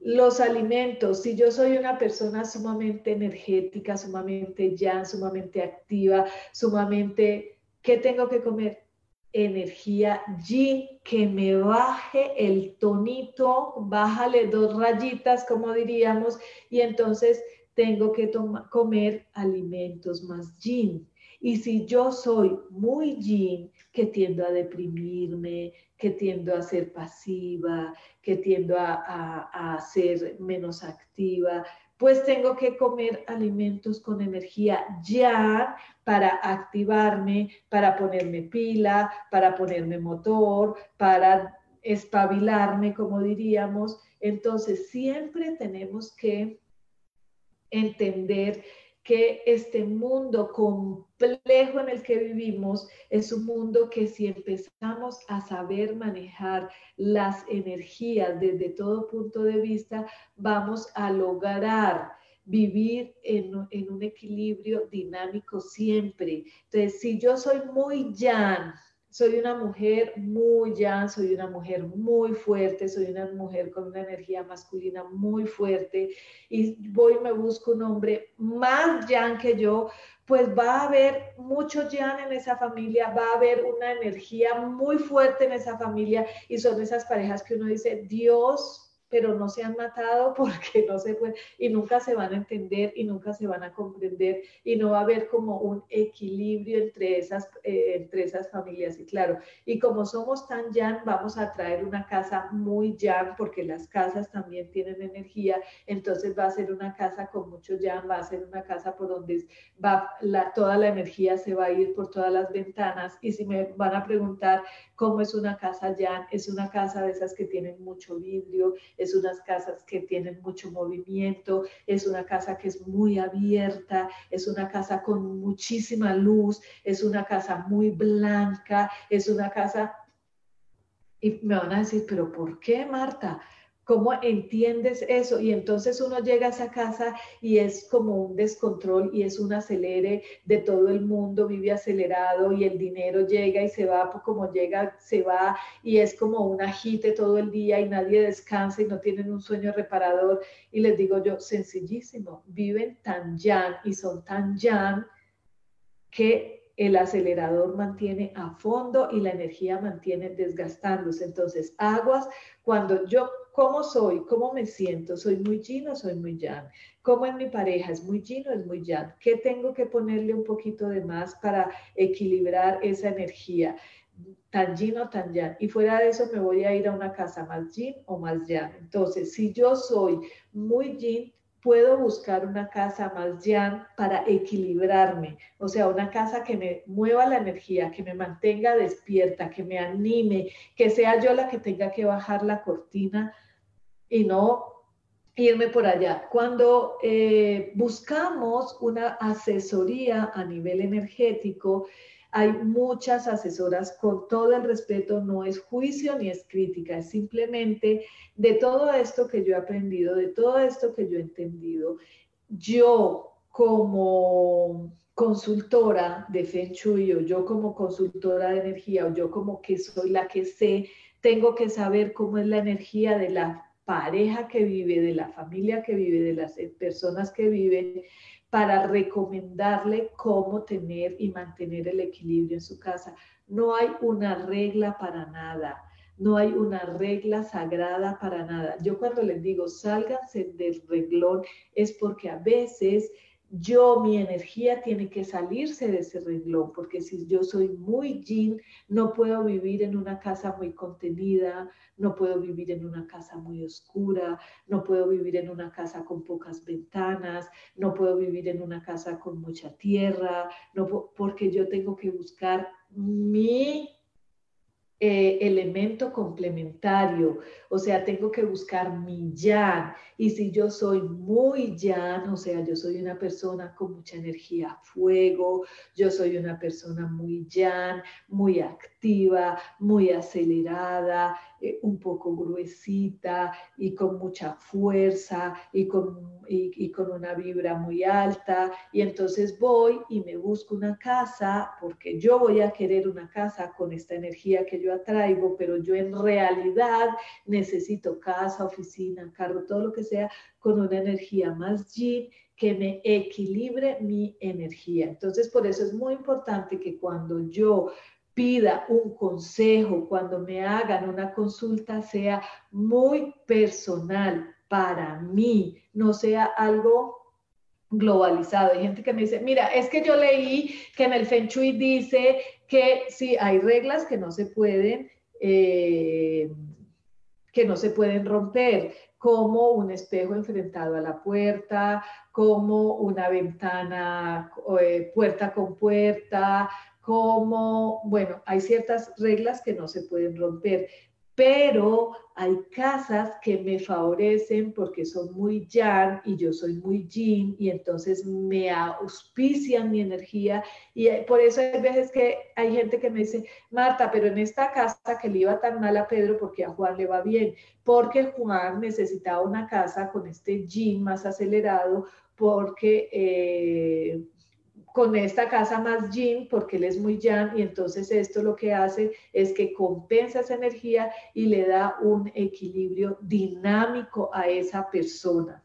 Los alimentos, si yo soy una persona sumamente energética, sumamente yang, sumamente activa, sumamente, ¿qué tengo que comer? Energía yin que me baje el tonito, bájale dos rayitas, como diríamos, y entonces tengo que comer alimentos más yin. Y si yo soy muy yin, que tiendo a deprimirme, que tiendo a ser pasiva, que tiendo a, ser menos activa, pues tengo que comer alimentos con energía ya para activarme, para ponerme pila, para ponerme motor, para espabilarme, como diríamos. Entonces, siempre tenemos que entender que este mundo complejo en el que vivimos es un mundo que si empezamos a saber manejar las energías desde todo punto de vista, vamos a lograr vivir en, un equilibrio dinámico siempre. Entonces, si yo soy muy yan, soy una mujer muy ya, soy una mujer muy fuerte, soy una mujer con una energía masculina muy fuerte y voy me busco un hombre más yang que yo, pues va a haber mucho yang en esa familia, va a haber una energía muy fuerte en esa familia y son esas parejas que uno dice, Dios pero no se han matado (laughs) porque no se puede y nunca se van a entender y nunca se van a comprender y no va a haber como un equilibrio entre esas, eh, entre esas familias. Y claro, y como somos tan yang, vamos a traer una casa muy yang porque las casas también tienen energía, entonces va a ser una casa con mucho yang, va a ser una casa por donde va toda la energía se va a ir por todas las ventanas y si me van a preguntar cómo es una casa yang, es una casa de esas que tienen mucho vidrio, es unas casas que tienen mucho movimiento, es una casa que es muy abierta, es una casa con muchísima luz, es una casa muy blanca, es una casa... Y me van a decir, pero ¿por qué, Marta? ¿Cómo entiendes eso? Y entonces uno llega a esa casa y es como un descontrol y es un acelere de todo el mundo, vive acelerado y el dinero llega y se va, pues como llega, se va y es como un agite todo el día y nadie descansa y no tienen un sueño reparador. Y les digo yo, sencillísimo, viven tan yan y son tan yan que el acelerador mantiene a fondo y la energía mantiene desgastándose. Entonces, aguas, cuando yo ¿Cómo soy? ¿Cómo me siento? ¿Soy muy yin o soy muy yang? ¿Cómo en mi pareja? ¿Es muy yin o es muy yang? ¿Qué tengo que ponerle un poquito de más para equilibrar esa energía? tan yin o tan yang. Y fuera de eso me voy a ir a una casa más yin o más yang. Entonces, si yo soy muy yin, puedo buscar una casa más yan para equilibrarme, o sea, una casa que me mueva la energía, que me mantenga despierta, que me anime, que sea yo la que tenga que bajar la cortina y no irme por allá. Cuando eh, buscamos una asesoría a nivel energético, hay muchas asesoras con todo el respeto, no es juicio ni es crítica, es simplemente de todo esto que yo he aprendido, de todo esto que yo he entendido, yo como consultora de Feng Shui o yo como consultora de energía o yo como que soy la que sé, tengo que saber cómo es la energía de la pareja que vive, de la familia que vive, de las personas que viven, para recomendarle cómo tener y mantener el equilibrio en su casa. No hay una regla para nada, no hay una regla sagrada para nada. Yo cuando les digo sálganse del reglón es porque a veces yo, mi energía tiene que salirse de ese renglón, porque si yo soy muy yin, no puedo vivir en una casa muy contenida, no puedo vivir en una casa muy oscura, no puedo vivir en una casa con pocas ventanas, no puedo vivir en una casa con mucha tierra, no, porque yo tengo que buscar mi eh, elemento complementario, o sea, tengo que buscar mi yan. Y si yo soy muy yan, o sea, yo soy una persona con mucha energía fuego, yo soy una persona muy yan, muy activa, muy acelerada, eh, un poco gruesita y con mucha fuerza y con, y, con una vibra muy alta. Y entonces voy y me busco una casa porque yo voy a querer una casa con esta energía que yo atraigo, pero yo en realidad necesito casa, oficina, carro, todo lo que sea con una energía más yin que me equilibre mi energía. Entonces, por eso es muy importante que cuando yo un consejo, cuando me hagan una consulta, sea muy personal para mí, no sea algo globalizado. Hay gente que me dice, mira, es que yo leí que en el Feng Shui dice que sí, hay reglas que no se pueden, eh, que no se pueden romper, como un espejo enfrentado a la puerta, como una ventana, eh, puerta con puerta, como, bueno, hay ciertas reglas que no se pueden romper, pero hay casas que me favorecen porque son muy yang y yo soy muy yin y entonces me auspician mi energía. Y por eso hay veces que hay gente que me dice, Marta, pero en esta casa que le iba tan mal a Pedro porque a Juan le va bien, porque Juan necesitaba una casa con este yin más acelerado porque... Eh, con esta casa más yin, porque él es muy yang, y entonces esto lo que hace es que compensa esa energía y le da un equilibrio dinámico a esa persona.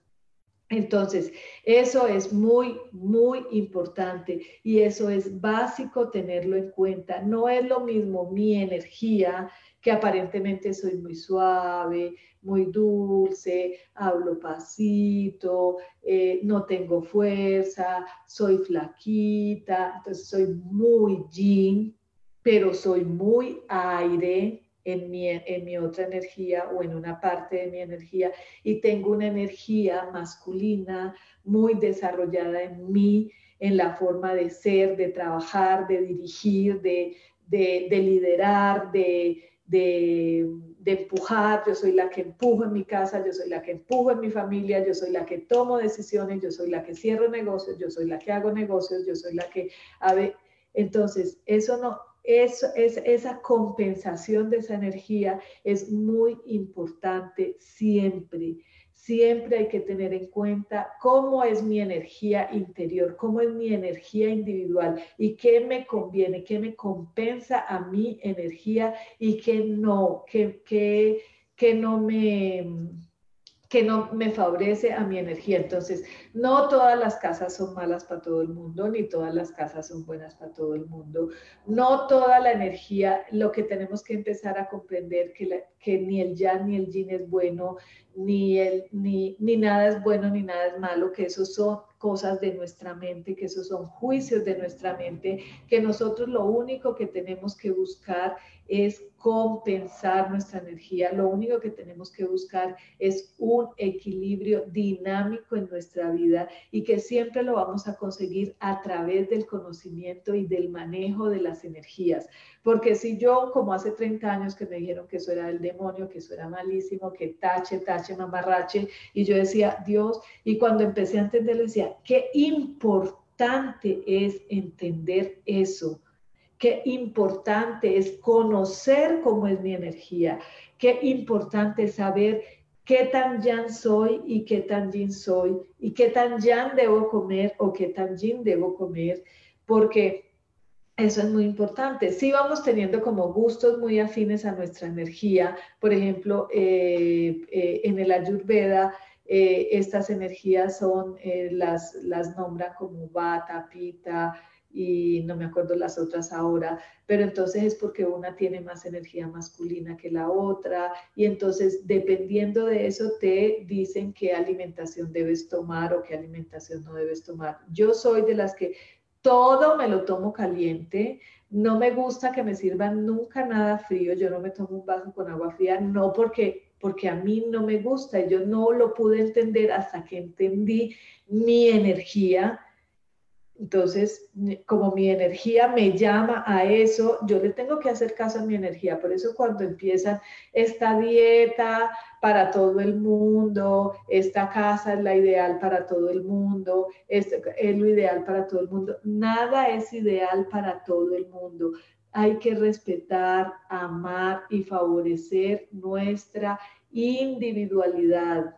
Entonces, eso es muy, muy importante y eso es básico tenerlo en cuenta. No es lo mismo mi energía, que aparentemente soy muy suave, muy dulce, hablo pasito, eh, no tengo fuerza, soy flaquita, entonces soy muy yin, pero soy muy aire en mi, en mi otra energía o en una parte de mi energía y tengo una energía masculina muy desarrollada en mí, en la forma de ser, de trabajar, de dirigir, de, de, de liderar, de, de de empujar, yo soy la que empujo en mi casa, yo soy la que empujo en mi familia, yo soy la que tomo decisiones, yo soy la que cierro negocios, yo soy la que hago negocios, yo soy la que... A ver, entonces, eso no, eso, es, esa compensación de esa energía es muy importante siempre siempre hay que tener en cuenta cómo es mi energía interior, cómo es mi energía individual y qué me conviene, qué me compensa a mi energía y qué no, qué, qué no me que no me favorece a mi energía. Entonces, no todas las casas son malas para todo el mundo, ni todas las casas son buenas para todo el mundo. No toda la energía, lo que tenemos que empezar a comprender que, que ni el yang ni el yin es bueno, ni, el, ni, ni nada es bueno ni nada es malo, que esos son cosas de nuestra mente, que esos son juicios de nuestra mente, que nosotros lo único que tenemos que buscar es compensar nuestra energía. Lo único que tenemos que buscar es un equilibrio dinámico en nuestra vida y que siempre lo vamos a conseguir a través del conocimiento y del manejo de las energías. Porque si yo, como hace 30 años que me dijeron que eso era el demonio, que eso era malísimo, que tache, tache, mamarrache, y yo decía, Dios, y cuando empecé a entenderlo decía, qué importante es entender eso Qué importante es conocer cómo es mi energía. Qué importante es saber qué tan yan soy y qué tan yin soy y qué tan yan debo comer o qué tan yin debo comer, porque eso es muy importante. Si vamos teniendo como gustos muy afines a nuestra energía, por ejemplo, eh, eh, en el Ayurveda, eh, estas energías son, las, las nombran como Vata, Pita, y no me acuerdo las otras ahora, pero entonces es porque una tiene más energía masculina que la otra y entonces dependiendo de eso te dicen qué alimentación debes tomar o qué alimentación no debes tomar. Yo soy de las que todo me lo tomo caliente, no me gusta que me sirvan nunca nada frío, yo no me tomo un vaso con agua fría, no porque porque a mí no me gusta yo no lo pude entender hasta que entendí mi energía entonces, como mi energía me llama a eso, yo le tengo que hacer caso a mi energía. Por eso cuando empiezan esta dieta para todo el mundo, esta casa es la ideal para todo el mundo, es, es lo ideal para todo el mundo, nada es ideal para todo el mundo. Hay que respetar, amar y favorecer nuestra individualidad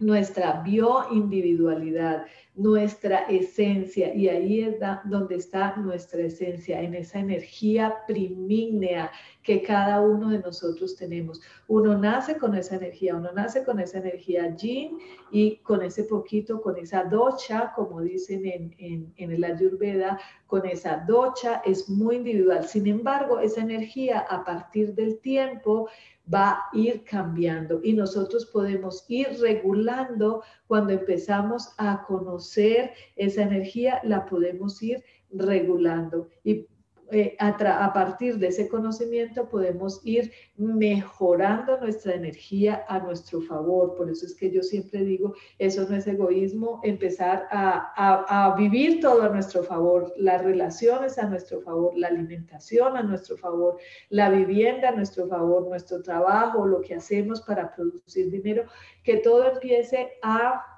nuestra bioindividualidad, nuestra esencia, y ahí es donde está nuestra esencia, en esa energía primígnea que cada uno de nosotros tenemos. Uno nace con esa energía, uno nace con esa energía yin y con ese poquito, con esa docha, como dicen en, en, en el Ayurveda, con esa docha es muy individual. Sin embargo, esa energía a partir del tiempo va a ir cambiando y nosotros podemos ir regulando cuando empezamos a conocer esa energía, la podemos ir regulando. Y eh, a, partir de ese conocimiento podemos ir mejorando nuestra energía a nuestro favor. Por eso es que yo siempre digo, eso no es egoísmo, empezar a, vivir todo a nuestro favor, las relaciones a nuestro favor, la alimentación a nuestro favor, la vivienda a nuestro favor, nuestro trabajo, lo que hacemos para producir dinero, que todo empiece a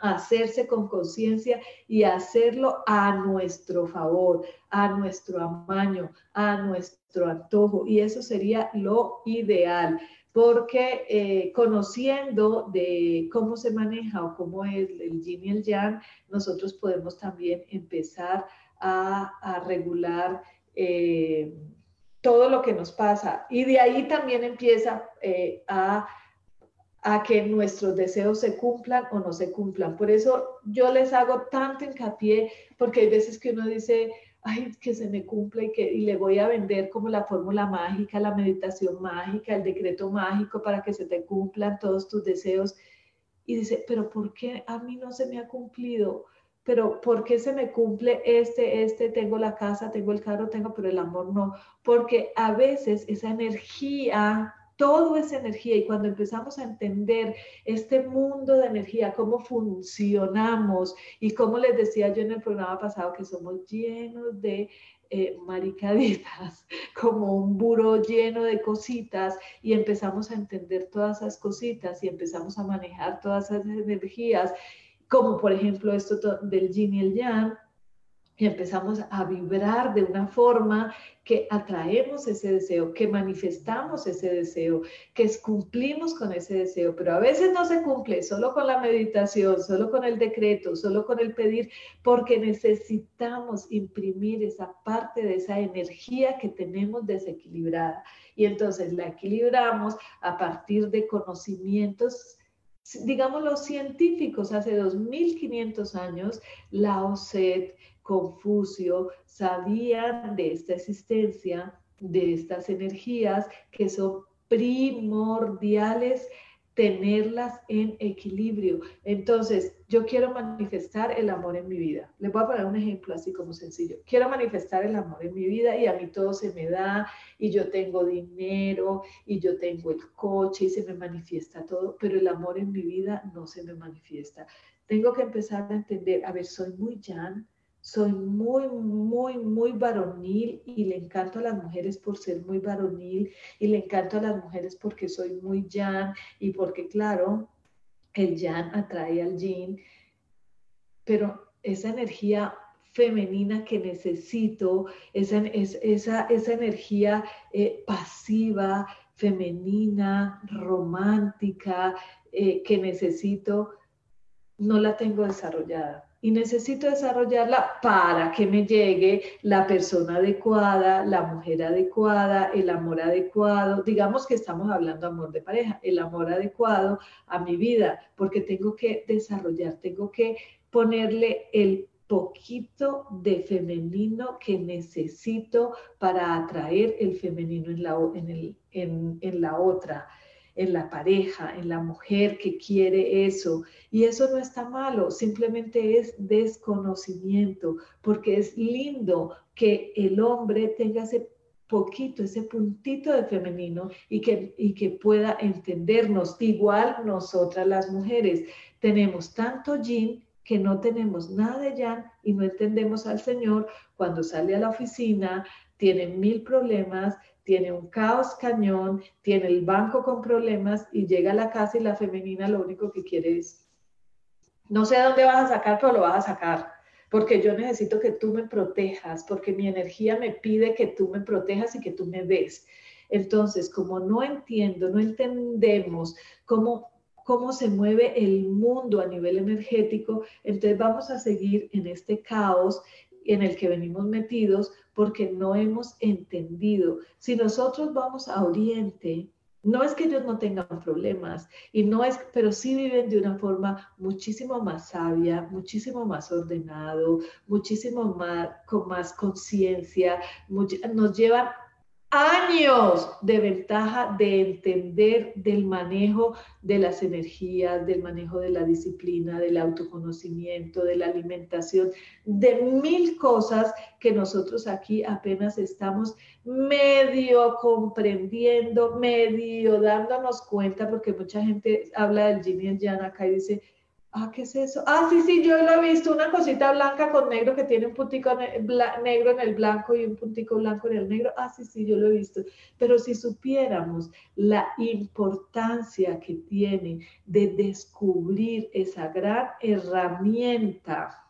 hacerse con conciencia y hacerlo a nuestro favor, a nuestro amaño, a nuestro antojo. Y eso sería lo ideal, porque eh, conociendo de cómo se maneja o cómo es el yin y el yang, nosotros podemos también empezar a, regular. Eh, todo lo que nos pasa y de ahí también empieza eh, a a que nuestros deseos se cumplan o no se cumplan. Por eso yo les hago tanto hincapié, porque hay veces que uno dice, ay, que se me cumple y, que, y le voy a vender como la fórmula mágica, la meditación mágica, el decreto mágico para que se te cumplan todos tus deseos. Y dice, pero ¿por qué a mí no se me ha cumplido? Pero ¿por qué se me cumple este, este, tengo la casa, tengo el carro, tengo, pero el amor no? Porque a veces esa energía todo es energía y cuando empezamos a entender este mundo de energía, cómo funcionamos y como les decía yo en el programa pasado que somos llenos de eh, maricaditas, (laughs) como un buro lleno de cositas y empezamos a entender todas esas cositas y empezamos a manejar todas esas energías, como por ejemplo esto del yin y el yang, y empezamos a vibrar de una forma que atraemos ese deseo, que manifestamos ese deseo, que cumplimos con ese deseo, pero a veces no se cumple solo con la meditación, solo con el decreto, solo con el pedir, porque necesitamos imprimir esa parte de esa energía que tenemos desequilibrada. Y entonces la equilibramos a partir de conocimientos digamos los científicos hace 2500 años, Lao Tse, Confucio sabían de esta existencia, de estas energías que son primordiales tenerlas en equilibrio. Entonces, yo quiero manifestar el amor en mi vida. Les voy a poner un ejemplo así como sencillo. Quiero manifestar el amor en mi vida y a mí todo se me da y yo tengo dinero y yo tengo el coche y se me manifiesta todo, pero el amor en mi vida no se me manifiesta. Tengo que empezar a entender, a ver, soy muy Jan, soy muy, muy, muy varonil y le encanto a las mujeres por ser muy varonil y le encanto a las mujeres porque soy muy Jan y porque, claro, el Jan atrae al Yin, pero esa energía femenina que necesito, esa, esa, esa energía eh, pasiva, femenina, romántica eh, que necesito, no la tengo desarrollada y necesito desarrollarla para que me llegue la persona adecuada, la mujer adecuada, el amor adecuado. Digamos que estamos hablando amor de pareja, el amor adecuado a mi vida, porque tengo que desarrollar, tengo que ponerle el poquito de femenino que necesito para atraer el femenino en la, en en la otra en la pareja, en la mujer que quiere eso. Y eso no está malo, simplemente es desconocimiento, porque es lindo que el hombre tenga ese poquito, ese puntito de femenino y que, y que pueda entendernos. Igual nosotras las mujeres tenemos tanto yin que no tenemos nada de yang y no entendemos al Señor cuando sale a la oficina, tiene mil problemas, tiene un caos cañón, tiene el banco con problemas y llega a la casa y la femenina lo único que quiere es, no sé dónde vas a sacar, pero lo vas a sacar, porque yo necesito que tú me protejas, porque mi energía me pide que tú me protejas y que tú me des. Entonces, como no entiendo, no entendemos cómo cómo se mueve el mundo a nivel energético, entonces vamos a seguir en este caos en el que venimos metidos porque no hemos entendido. Si nosotros vamos a Oriente, no es que ellos no tengan problemas, y no es, pero sí viven de una forma muchísimo más sabia, muchísimo más ordenado, muchísimo más con más conciencia, nos llevan años de ventaja de entender del manejo de las energías, del manejo de la disciplina, del autoconocimiento, de la alimentación, de mil cosas que nosotros aquí apenas estamos medio comprendiendo, medio dándonos cuenta, porque mucha gente habla del Yin y el Yang acá y dice, Ah, ¿qué es eso? Ah, sí, sí, yo lo he visto, una cosita blanca con negro que tiene un puntico negro en el blanco y un puntico blanco en el negro. Ah, sí, sí, yo lo he visto. Pero si supiéramos la importancia que tiene de descubrir esa gran herramienta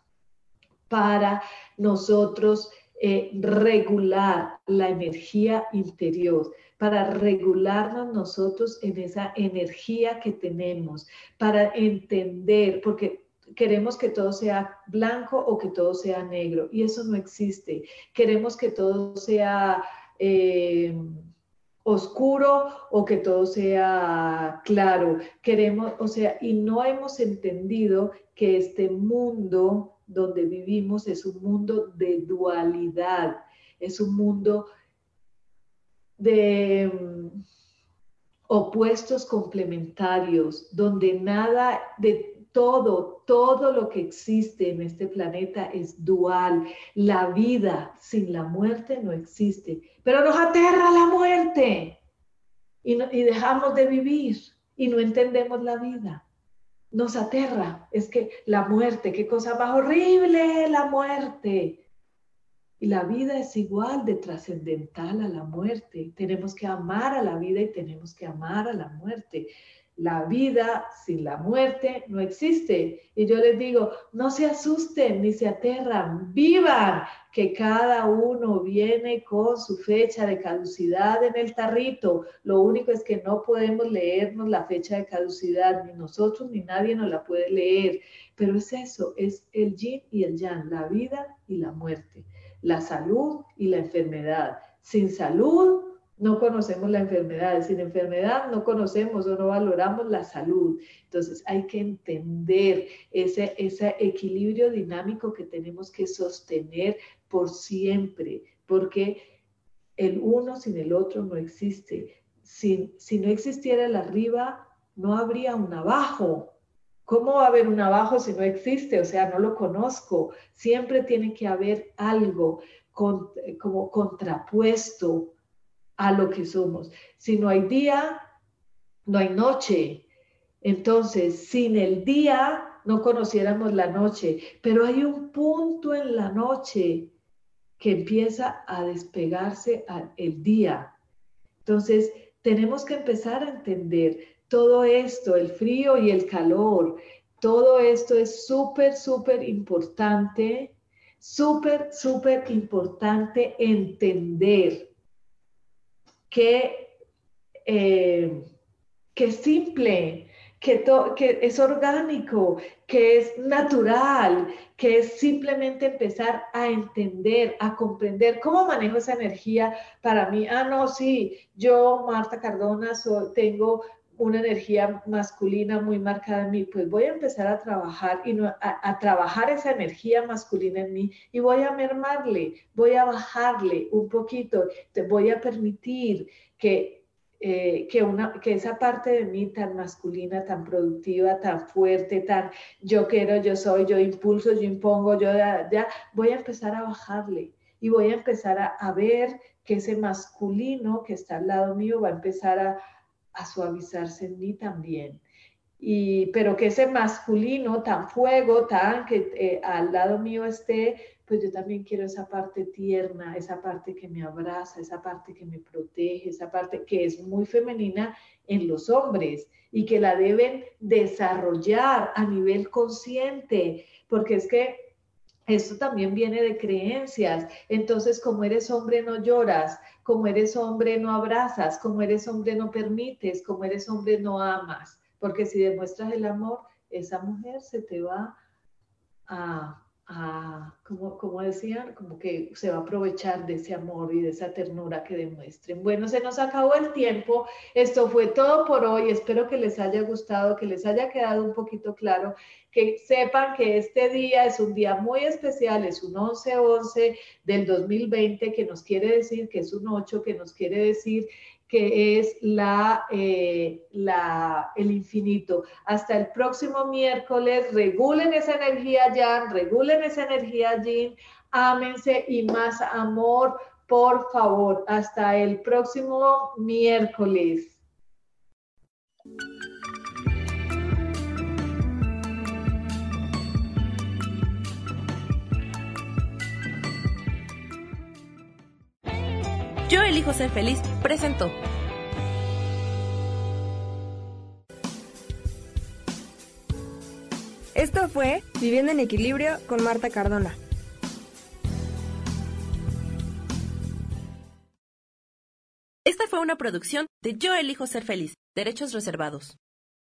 para nosotros eh, regular la energía interior, para regularnos nosotros en esa energía que tenemos, para entender, porque queremos que todo sea blanco o que todo sea negro, y eso no existe. Queremos que todo sea eh, oscuro o que todo sea claro. Queremos, o sea, y no hemos entendido que este mundo donde vivimos es un mundo de dualidad, es un mundo de mm, opuestos complementarios, donde nada de todo, todo lo que existe en este planeta es dual. La vida sin la muerte no existe, pero nos aterra la muerte y, y dejamos de vivir y no entendemos la vida. Nos aterra, es que la muerte, qué cosa más horrible la muerte. Y la vida es igual de trascendental a la muerte. Tenemos que amar a la vida y tenemos que amar a la muerte. La vida sin la muerte no existe. Y yo les digo, no se asusten ni se aterran, vivan, que cada uno viene con su fecha de caducidad en el tarrito. Lo único es que no podemos leernos la fecha de caducidad, ni nosotros ni nadie nos la puede leer. Pero es eso, es el yin y el yang, la vida y la muerte la salud y la enfermedad. Sin salud no conocemos la enfermedad, sin enfermedad no conocemos o no valoramos la salud. Entonces hay que entender ese, ese equilibrio dinámico que tenemos que sostener por siempre, porque el uno sin el otro no existe. Si, si no existiera el arriba, no habría un abajo. ¿Cómo va a haber un abajo si no existe? O sea, no lo conozco. Siempre tiene que haber algo como contrapuesto a lo que somos. Si no hay día, no hay noche. Entonces, sin el día no conociéramos la noche, pero hay un punto en la noche que empieza a despegarse el día. Entonces, tenemos que empezar a entender todo esto, el frío y el calor, todo esto es súper, súper importante, súper, súper importante entender que, eh, que simple, que, que es orgánico, que es natural, que es simplemente empezar a entender, a comprender cómo manejo esa energía para mí. Ah, no, sí, yo, Marta Cardona, tengo una energía masculina muy marcada en mí, pues voy a empezar a trabajar y no, a, trabajar esa energía masculina en mí y voy a mermarle, voy a bajarle un poquito, te voy a permitir que eh, que, una, que esa parte de mí tan masculina, tan productiva, tan fuerte, tan yo quiero, yo soy, yo impulso, yo impongo, yo ya, voy a empezar a bajarle y voy a empezar a, a, ver que ese masculino que está al lado mío va a empezar a, a suavizarse en mí también. Y, pero que ese masculino tan fuego, tan que eh, al lado mío esté, pues yo también quiero esa parte tierna, esa parte que me abraza, esa parte que me protege, esa parte que es muy femenina en los hombres y que la deben desarrollar a nivel consciente, porque es que esto también viene de creencias. Entonces, como eres hombre no lloras, como eres hombre no abrazas, como eres hombre no permites, como eres hombre no amas, porque si demuestras el amor, esa mujer se te va a como, como decían, como que se va a aprovechar de ese amor y de esa ternura que demuestren. Bueno, se nos acabó el tiempo. Esto fue todo por hoy. Espero que les haya gustado, que les haya quedado un poquito claro, que sepan que este día es un día muy especial, es un 11-11 del 2020, que nos quiere decir que es un 8, que nos quiere decir que es la, eh, la, el infinito. Hasta el próximo miércoles, regulen esa energía, Jan, regulen esa energía, Jean, ámense y más amor, por favor. Hasta el próximo miércoles. Yo elijo ser feliz presentó. Esto fue Viviendo en Equilibrio con Marta Cardona. Esta fue una producción de Yo elijo ser feliz, derechos reservados.